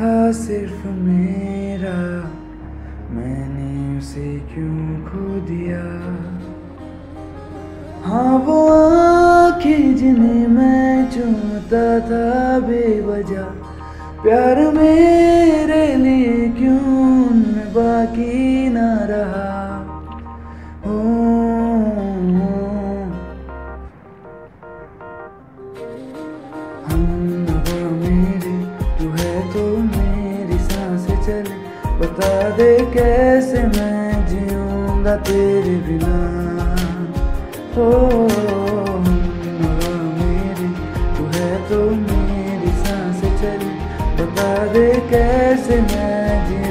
था सिर्फ़ मेरा। मैंने उसे क्यों खो दिया? हाँ वो आँखें जिन्हें मैं चूमता था बेवजह। प्यार मेरे लिए चले बता दे कैसे मैं जीऊँगा तेरे बिना। हो मेरी, तू है तो मेरी सांस चली। बता दे कैसे मैं जीऊँगा